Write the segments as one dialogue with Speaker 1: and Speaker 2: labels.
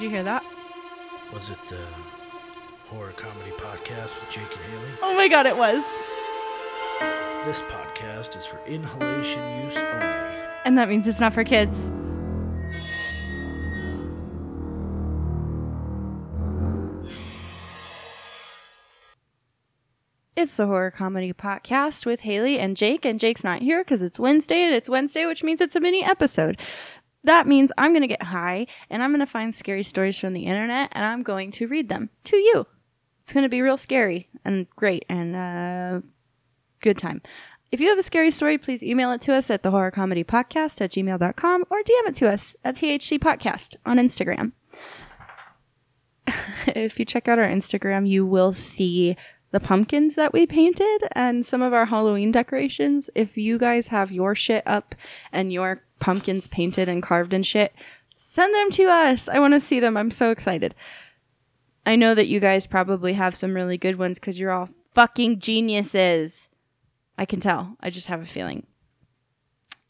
Speaker 1: Did you hear that?
Speaker 2: Was it the horror comedy podcast with Jake and Haley?
Speaker 1: Oh my god, it was.
Speaker 2: This podcast is for inhalation use only.
Speaker 1: And that means it's not for kids. It's the horror comedy podcast with Haley and Jake, and Jake's not here because it's Wednesday, and it's Wednesday, which means it's a mini episode. That means I'm going to get high and I'm going to find scary stories from the internet and I'm going to read them to you. It's going to be real scary and great and uh, good time. If you have a scary story, please email it to us at the horror comedy podcast at gmail.com or DM it to us at THC podcast on Instagram. if you check out our Instagram, you will see the pumpkins that we painted and some of our Halloween decorations. If you guys have your shit up and your pumpkins painted and carved and shit, send them to us. I want to see them. I'm so excited. I know that you guys probably have some really good ones because you're all fucking geniuses. I can tell. I just have a feeling.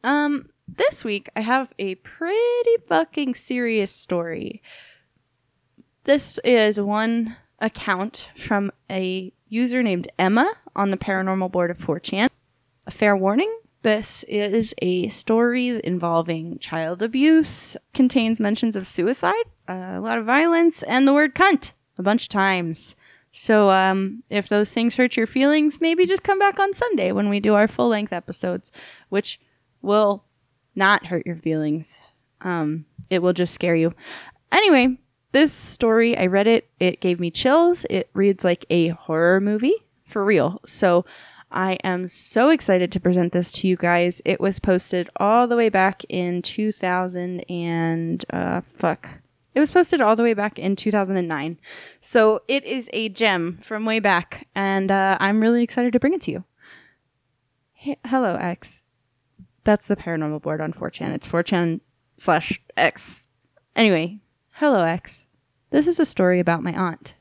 Speaker 1: Um, this week I have a pretty fucking serious story. This is one account from a user named Emma on the paranormal board of 4chan. A fair warning this is a story involving child abuse, contains mentions of suicide, a lot of violence, and the word cunt a bunch of times. So, um, if those things hurt your feelings, maybe just come back on Sunday when we do our full length episodes, which will not hurt your feelings. Um, it will just scare you. Anyway, this story, I read it, it gave me chills. It reads like a horror movie for real. So, I am so excited to present this to you guys. It was posted all the way back in 2000 and uh, fuck. It was posted all the way back in 2009. So it is a gem from way back, and uh, I'm really excited to bring it to you. Hey, hello, X. That's the paranormal board on 4chan. It's 4chan slash X. Anyway, hello, X. This is a story about my aunt.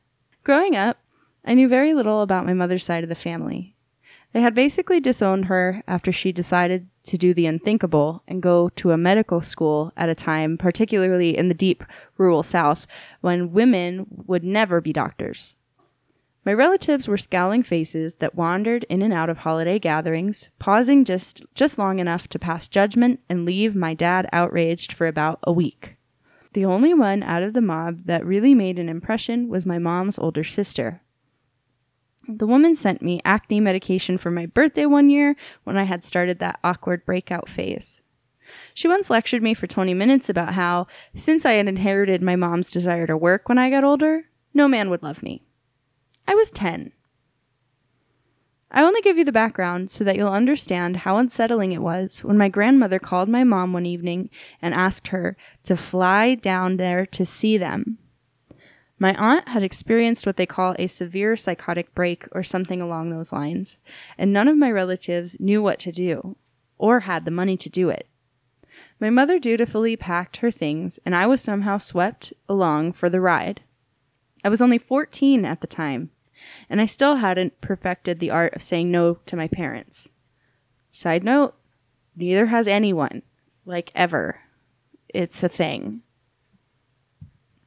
Speaker 1: Growing up, I knew very little about my mother's side of the family. They had basically disowned her after she decided to do the unthinkable and go to a medical school at a time, particularly in the deep rural South, when women would never be doctors. My relatives were scowling faces that wandered in and out of holiday gatherings, pausing just, just long enough to pass judgment and leave my dad outraged for about a week. The only one out of the mob that really made an impression was my mom's older sister, the woman sent me acne medication for my birthday one year when I had started that awkward breakout phase. She once lectured me for 20 minutes about how, since I had inherited my mom's desire to work when I got older, no man would love me. I was 10. I only give you the background so that you'll understand how unsettling it was when my grandmother called my mom one evening and asked her to fly down there to see them. My aunt had experienced what they call a severe psychotic break or something along those lines, and none of my relatives knew what to do or had the money to do it. My mother dutifully packed her things, and I was somehow swept along for the ride. I was only 14 at the time, and I still hadn't perfected the art of saying no to my parents. Side note, neither has anyone, like ever. It's a thing.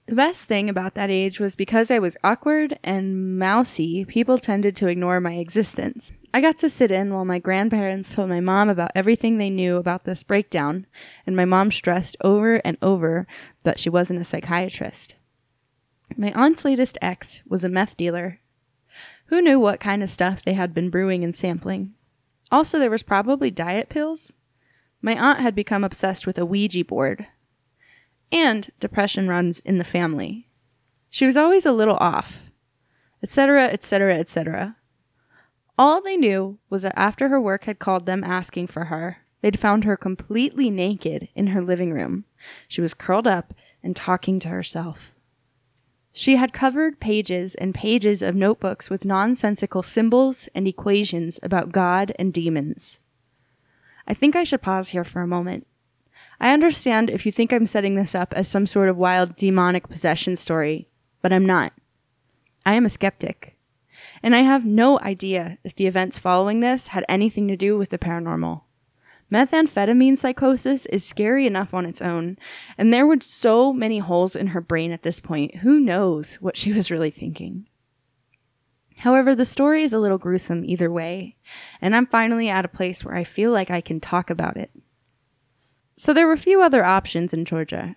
Speaker 1: The best thing about that age was because I was awkward and mousy, people tended to ignore my existence. I got to sit in while my grandparents told my mom about everything they knew about this breakdown, and my mom stressed over and over that she wasn't a psychiatrist. My aunt's latest ex was a meth dealer. Who knew what kind of stuff they had been brewing and sampling? Also, there was probably diet pills. My aunt had become obsessed with a Ouija board, and depression runs in the family. She was always a little off, etc., etc., etc. All they knew was that after her work had called them asking for her, they'd found her completely naked in her living room. She was curled up and talking to herself. She had covered pages and pages of notebooks with nonsensical symbols and equations about God and demons. I think I should pause here for a moment. I understand if you think I'm setting this up as some sort of wild demonic possession story, but I'm not. I am a skeptic. And I have no idea if the events following this had anything to do with the paranormal. Methamphetamine psychosis is scary enough on its own, and there were so many holes in her brain at this point. Who knows what she was really thinking? However, the story is a little gruesome either way, and I'm finally at a place where I feel like I can talk about it. So there were few other options in Georgia.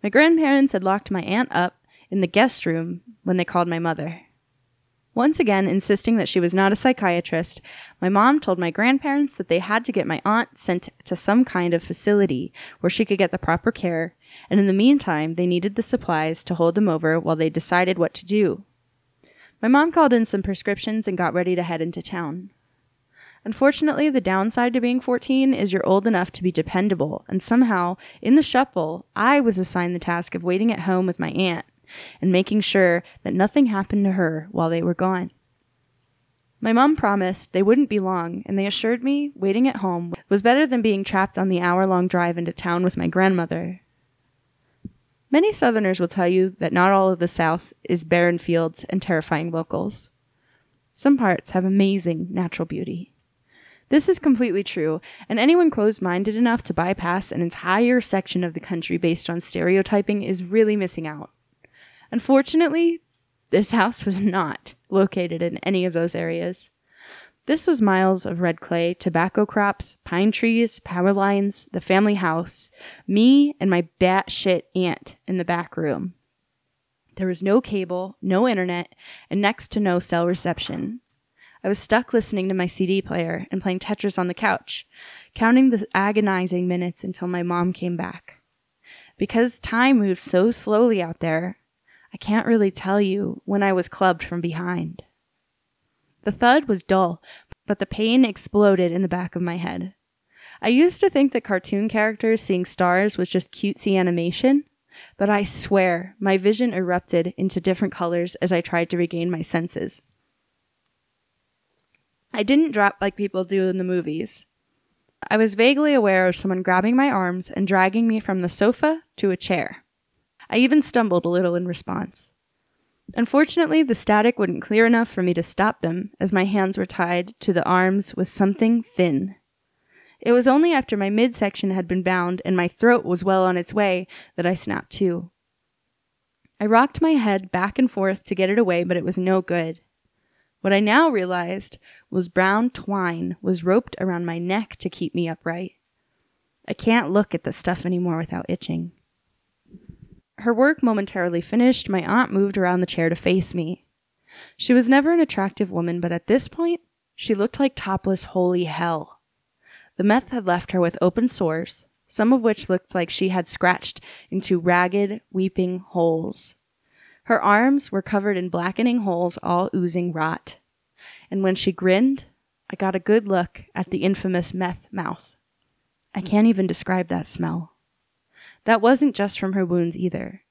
Speaker 1: My grandparents had locked my aunt up in the guest room when they called my mother. Once again, insisting that she was not a psychiatrist, my mom told my grandparents that they had to get my aunt sent to some kind of facility where she could get the proper care, and in the meantime, they needed the supplies to hold them over while they decided what to do. My mom called in some prescriptions and got ready to head into town. Unfortunately, the downside to being 14 is you're old enough to be dependable, and somehow, in the shuffle, I was assigned the task of waiting at home with my aunt and making sure that nothing happened to her while they were gone. My mom promised they wouldn't be long, and they assured me waiting at home was better than being trapped on the hour long drive into town with my grandmother. Many Southerners will tell you that not all of the South is barren fields and terrifying locals. Some parts have amazing natural beauty. This is completely true, and anyone closed minded enough to bypass an entire section of the country based on stereotyping is really missing out. Unfortunately, this house was not located in any of those areas. This was miles of red clay, tobacco crops, pine trees, power lines, the family house, me and my batshit aunt in the back room. There was no cable, no internet, and next to no cell reception. I was stuck listening to my CD player and playing Tetris on the couch, counting the agonizing minutes until my mom came back. Because time moved so slowly out there, I can't really tell you when I was clubbed from behind. The thud was dull, but the pain exploded in the back of my head. I used to think that cartoon characters seeing stars was just cutesy animation, but I swear my vision erupted into different colors as I tried to regain my senses. I didn't drop like people do in the movies. I was vaguely aware of someone grabbing my arms and dragging me from the sofa to a chair. I even stumbled a little in response. Unfortunately, the static wouldn't clear enough for me to stop them, as my hands were tied to the arms with something thin. It was only after my midsection had been bound and my throat was well on its way that I snapped to. I rocked my head back and forth to get it away, but it was no good. What I now realized was brown twine was roped around my neck to keep me upright. I can't look at the stuff anymore without itching. Her work momentarily finished, my aunt moved around the chair to face me. She was never an attractive woman, but at this point, she looked like topless holy hell. The meth had left her with open sores, some of which looked like she had scratched into ragged, weeping holes. Her arms were covered in blackening holes, all oozing rot. And when she grinned, I got a good look at the infamous meth mouth. I can't even describe that smell. That wasn't just from her wounds either.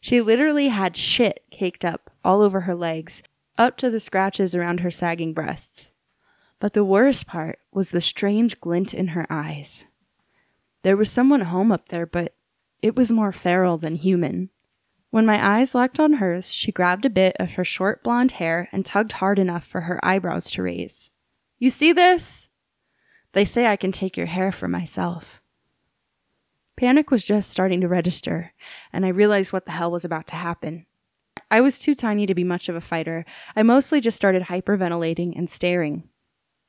Speaker 1: She literally had shit caked up all over her legs, up to the scratches around her sagging breasts. But the worst part was the strange glint in her eyes. There was someone home up there, but it was more feral than human. When my eyes locked on hers, she grabbed a bit of her short blonde hair and tugged hard enough for her eyebrows to raise. You see this? They say I can take your hair for myself. Panic was just starting to register, and I realized what the hell was about to happen. I was too tiny to be much of a fighter. I mostly just started hyperventilating and staring.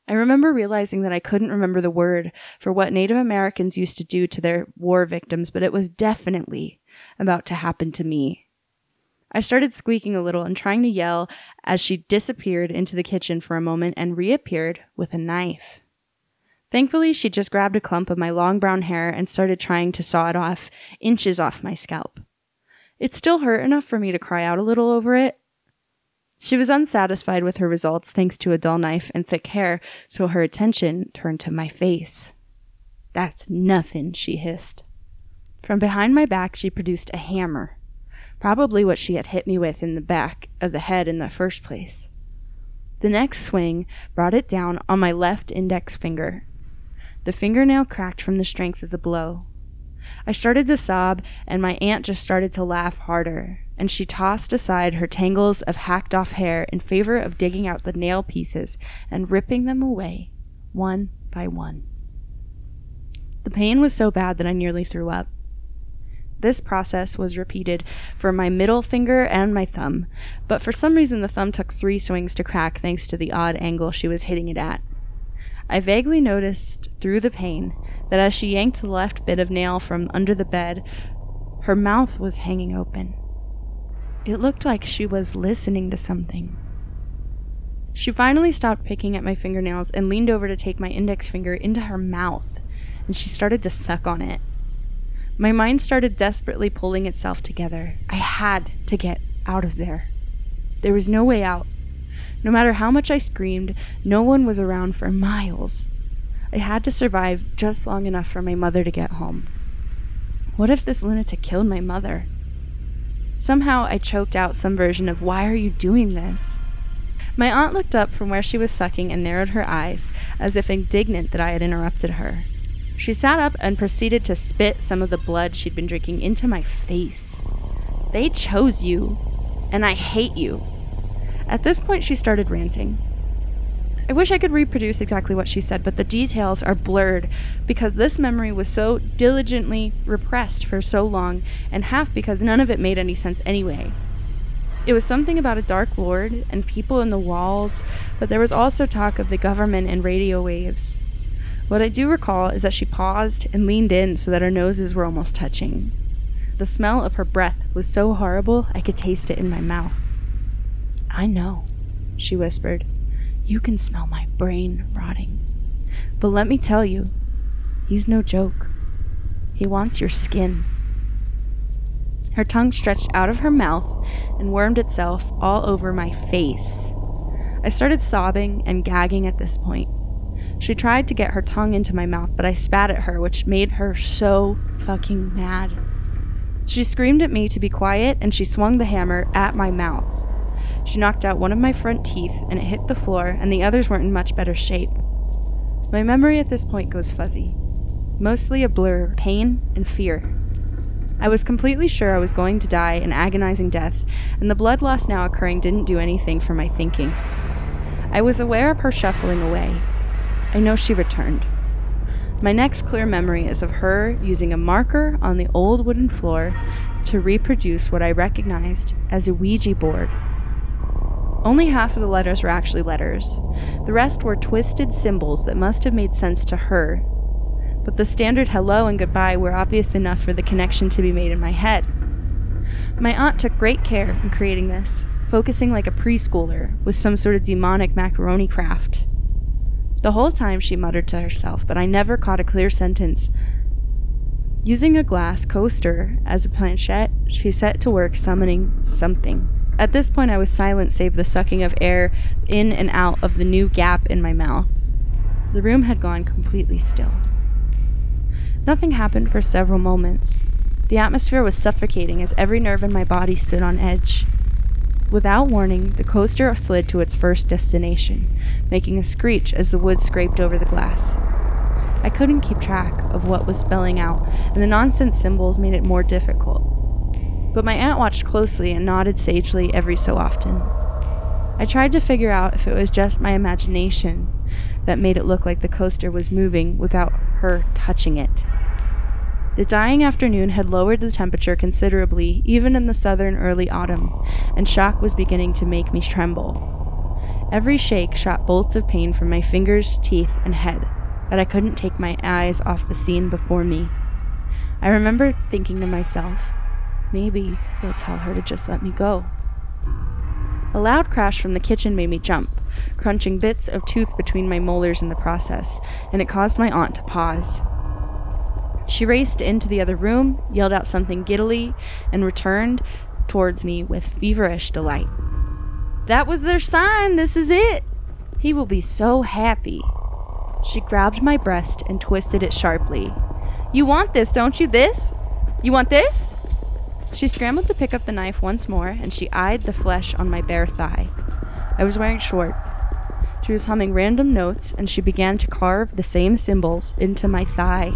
Speaker 1: I remember realizing that I couldn't remember the word for what Native Americans used to do to their war victims, but it was definitely about to happen to me. I started squeaking a little and trying to yell as she disappeared into the kitchen for a moment and reappeared with a knife. Thankfully, she just grabbed a clump of my long brown hair and started trying to saw it off, inches off my scalp. It still hurt enough for me to cry out a little over it. She was unsatisfied with her results thanks to a dull knife and thick hair, so her attention turned to my face. That's nothing, she hissed. From behind my back, she produced a hammer, probably what she had hit me with in the back of the head in the first place. The next swing brought it down on my left index finger, the fingernail cracked from the strength of the blow. I started to sob, and my aunt just started to laugh harder, and she tossed aside her tangles of hacked off hair in favor of digging out the nail pieces and ripping them away, one by one. The pain was so bad that I nearly threw up. This process was repeated for my middle finger and my thumb, but for some reason the thumb took three swings to crack thanks to the odd angle she was hitting it at. I vaguely noticed through the pain that as she yanked the left bit of nail from under the bed, her mouth was hanging open. It looked like she was listening to something. She finally stopped picking at my fingernails and leaned over to take my index finger into her mouth, and she started to suck on it. My mind started desperately pulling itself together. I had to get out of there. There was no way out. No matter how much I screamed, no one was around for miles. I had to survive just long enough for my mother to get home. What if this lunatic killed my mother? Somehow I choked out some version of, Why are you doing this? My aunt looked up from where she was sucking and narrowed her eyes, as if indignant that I had interrupted her. She sat up and proceeded to spit some of the blood she'd been drinking into my face. They chose you, and I hate you. At this point, she started ranting. I wish I could reproduce exactly what she said, but the details are blurred because this memory was so diligently repressed for so long, and half because none of it made any sense anyway. It was something about a dark lord and people in the walls, but there was also talk of the government and radio waves. What I do recall is that she paused and leaned in so that our noses were almost touching. The smell of her breath was so horrible I could taste it in my mouth. I know, she whispered. You can smell my brain rotting. But let me tell you, he's no joke. He wants your skin. Her tongue stretched out of her mouth and wormed itself all over my face. I started sobbing and gagging at this point. She tried to get her tongue into my mouth, but I spat at her, which made her so fucking mad. She screamed at me to be quiet and she swung the hammer at my mouth. She knocked out one of my front teeth and it hit the floor, and the others weren't in much better shape. My memory at this point goes fuzzy, mostly a blur of pain and fear. I was completely sure I was going to die an agonizing death, and the blood loss now occurring didn't do anything for my thinking. I was aware of her shuffling away. I know she returned. My next clear memory is of her using a marker on the old wooden floor to reproduce what I recognized as a Ouija board. Only half of the letters were actually letters. The rest were twisted symbols that must have made sense to her. But the standard hello and goodbye were obvious enough for the connection to be made in my head. My aunt took great care in creating this, focusing like a preschooler with some sort of demonic macaroni craft. The whole time she muttered to herself, but I never caught a clear sentence. Using a glass coaster as a planchette, she set to work summoning something. At this point, I was silent save the sucking of air in and out of the new gap in my mouth. The room had gone completely still. Nothing happened for several moments. The atmosphere was suffocating as every nerve in my body stood on edge. Without warning, the coaster slid to its first destination, making a screech as the wood scraped over the glass. I couldn't keep track of what was spelling out, and the nonsense symbols made it more difficult. But my aunt watched closely and nodded sagely every so often. I tried to figure out if it was just my imagination that made it look like the coaster was moving without her touching it. The dying afternoon had lowered the temperature considerably, even in the southern early autumn, and shock was beginning to make me tremble. Every shake shot bolts of pain from my fingers, teeth, and head, but I couldn't take my eyes off the scene before me. I remember thinking to myself, maybe they'll tell her to just let me go. A loud crash from the kitchen made me jump, crunching bits of tooth between my molars in the process, and it caused my aunt to pause. She raced into the other room, yelled out something giddily, and returned towards me with feverish delight. That was their sign. This is it. He will be so happy. She grabbed my breast and twisted it sharply. You want this, don't you? This? You want this? She scrambled to pick up the knife once more, and she eyed the flesh on my bare thigh. I was wearing shorts. She was humming random notes, and she began to carve the same symbols into my thigh.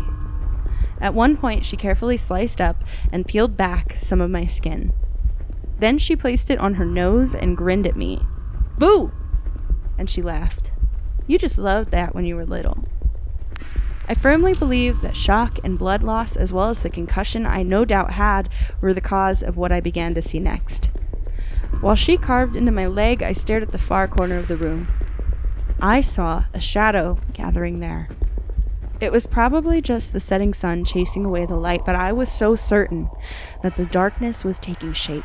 Speaker 1: At one point, she carefully sliced up and peeled back some of my skin. Then she placed it on her nose and grinned at me. Boo! And she laughed. You just loved that when you were little. I firmly believe that shock and blood loss, as well as the concussion I no doubt had, were the cause of what I began to see next. While she carved into my leg, I stared at the far corner of the room. I saw a shadow gathering there. It was probably just the setting sun chasing away the light, but I was so certain that the darkness was taking shape.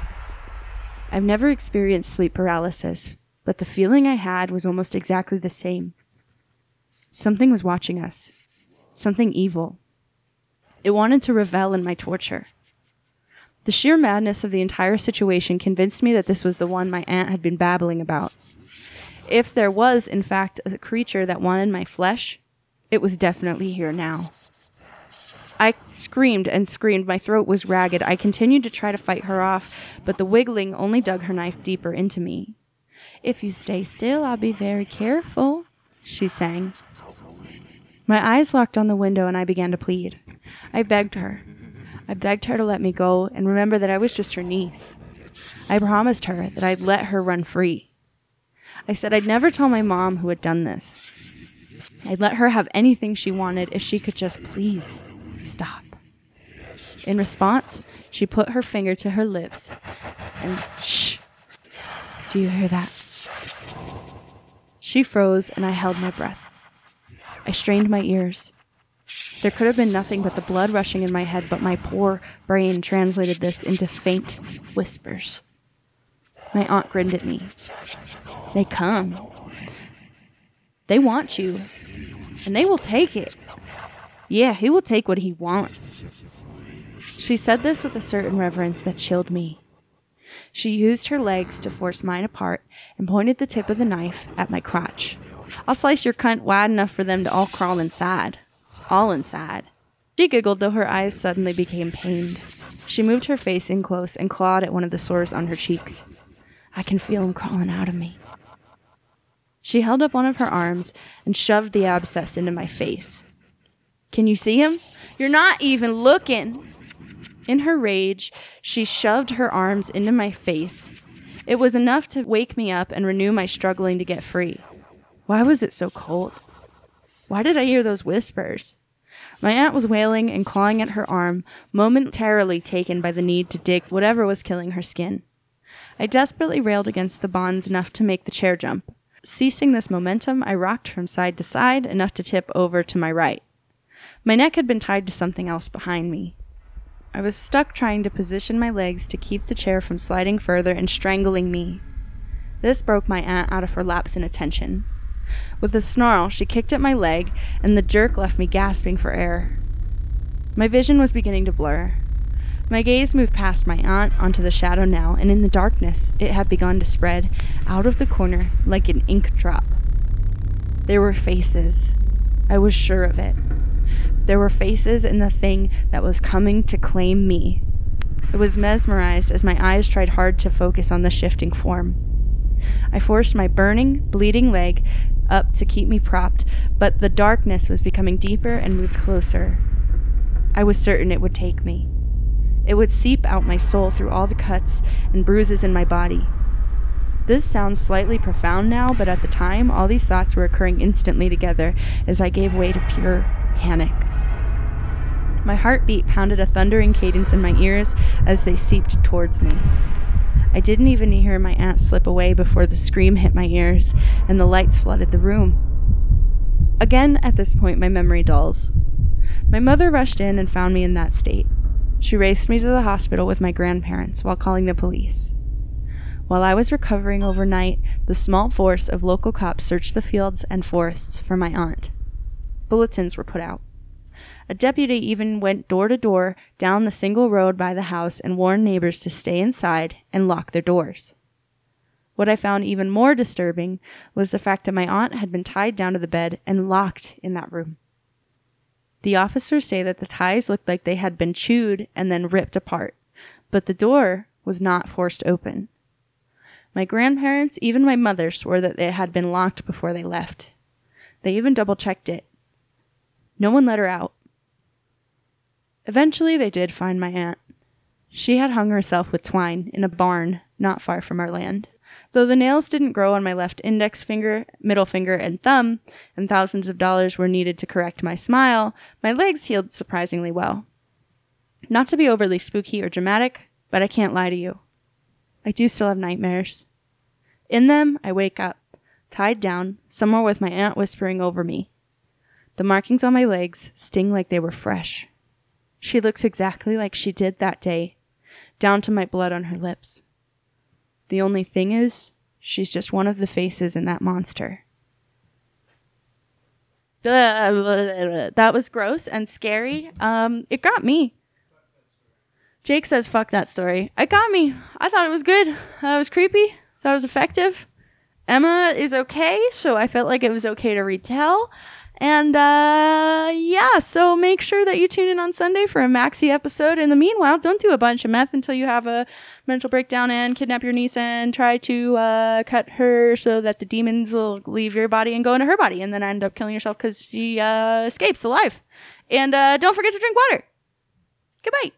Speaker 1: I've never experienced sleep paralysis, but the feeling I had was almost exactly the same. Something was watching us, something evil. It wanted to revel in my torture. The sheer madness of the entire situation convinced me that this was the one my aunt had been babbling about. If there was, in fact, a creature that wanted my flesh, it was definitely here now. I screamed and screamed. My throat was ragged. I continued to try to fight her off, but the wiggling only dug her knife deeper into me. If you stay still, I'll be very careful, she sang. My eyes locked on the window and I began to plead. I begged her. I begged her to let me go and remember that I was just her niece. I promised her that I'd let her run free. I said I'd never tell my mom who had done this. I'd let her have anything she wanted if she could just please stop. In response, she put her finger to her lips and shh. Do you hear that? She froze and I held my breath. I strained my ears. There could have been nothing but the blood rushing in my head, but my poor brain translated this into faint whispers. My aunt grinned at me. They come. They want you, and they will take it. Yeah, he will take what he wants. She said this with a certain reverence that chilled me. She used her legs to force mine apart and pointed the tip of the knife at my crotch. I'll slice your cunt wide enough for them to all crawl inside. All inside. She giggled, though her eyes suddenly became pained. She moved her face in close and clawed at one of the sores on her cheeks. I can feel him crawling out of me. She held up one of her arms and shoved the abscess into my face. Can you see him? You're not even looking. In her rage, she shoved her arms into my face. It was enough to wake me up and renew my struggling to get free. Why was it so cold? Why did I hear those whispers? My aunt was wailing and clawing at her arm, momentarily taken by the need to dig whatever was killing her skin. I desperately railed against the bonds enough to make the chair jump. Ceasing this momentum, I rocked from side to side enough to tip over to my right. My neck had been tied to something else behind me. I was stuck trying to position my legs to keep the chair from sliding further and strangling me. This broke my aunt out of her lapse in attention. With a snarl, she kicked at my leg, and the jerk left me gasping for air. My vision was beginning to blur. My gaze moved past my aunt onto the shadow now, and in the darkness, it had begun to spread out of the corner like an ink drop. There were faces. I was sure of it. There were faces in the thing that was coming to claim me. I was mesmerized as my eyes tried hard to focus on the shifting form. I forced my burning, bleeding leg up to keep me propped, but the darkness was becoming deeper and moved closer. I was certain it would take me. It would seep out my soul through all the cuts and bruises in my body. This sounds slightly profound now, but at the time, all these thoughts were occurring instantly together as I gave way to pure panic. My heartbeat pounded a thundering cadence in my ears as they seeped towards me. I didn't even hear my aunt slip away before the scream hit my ears and the lights flooded the room. Again, at this point, my memory dulls. My mother rushed in and found me in that state. She raced me to the hospital with my grandparents while calling the police. While I was recovering overnight, the small force of local cops searched the fields and forests for my aunt. Bulletins were put out. A deputy even went door to door down the single road by the house and warned neighbors to stay inside and lock their doors. What I found even more disturbing was the fact that my aunt had been tied down to the bed and locked in that room. The officers say that the ties looked like they had been chewed and then ripped apart, but the door was not forced open. My grandparents, even my mother, swore that it had been locked before they left. They even double checked it. No one let her out. Eventually, they did find my aunt. She had hung herself with twine in a barn not far from our land. Though the nails didn't grow on my left index finger, middle finger, and thumb, and thousands of dollars were needed to correct my smile, my legs healed surprisingly well. Not to be overly spooky or dramatic, but I can't lie to you. I do still have nightmares. In them, I wake up, tied down, somewhere with my aunt whispering over me. The markings on my legs sting like they were fresh. She looks exactly like she did that day, down to my blood on her lips. The only thing is, she's just one of the faces in that monster. That was gross and scary. Um, it got me. Jake says, fuck that story. It got me. I thought it was good. That was creepy. That was effective. Emma is okay, so I felt like it was okay to retell. And uh, yeah, so make sure that you tune in on Sunday for a maxi episode. In the meanwhile, don't do a bunch of meth until you have a mental breakdown and kidnap your niece and try to uh, cut her so that the demons will leave your body and go into her body and then end up killing yourself because she uh, escapes alive. And uh, don't forget to drink water. Goodbye.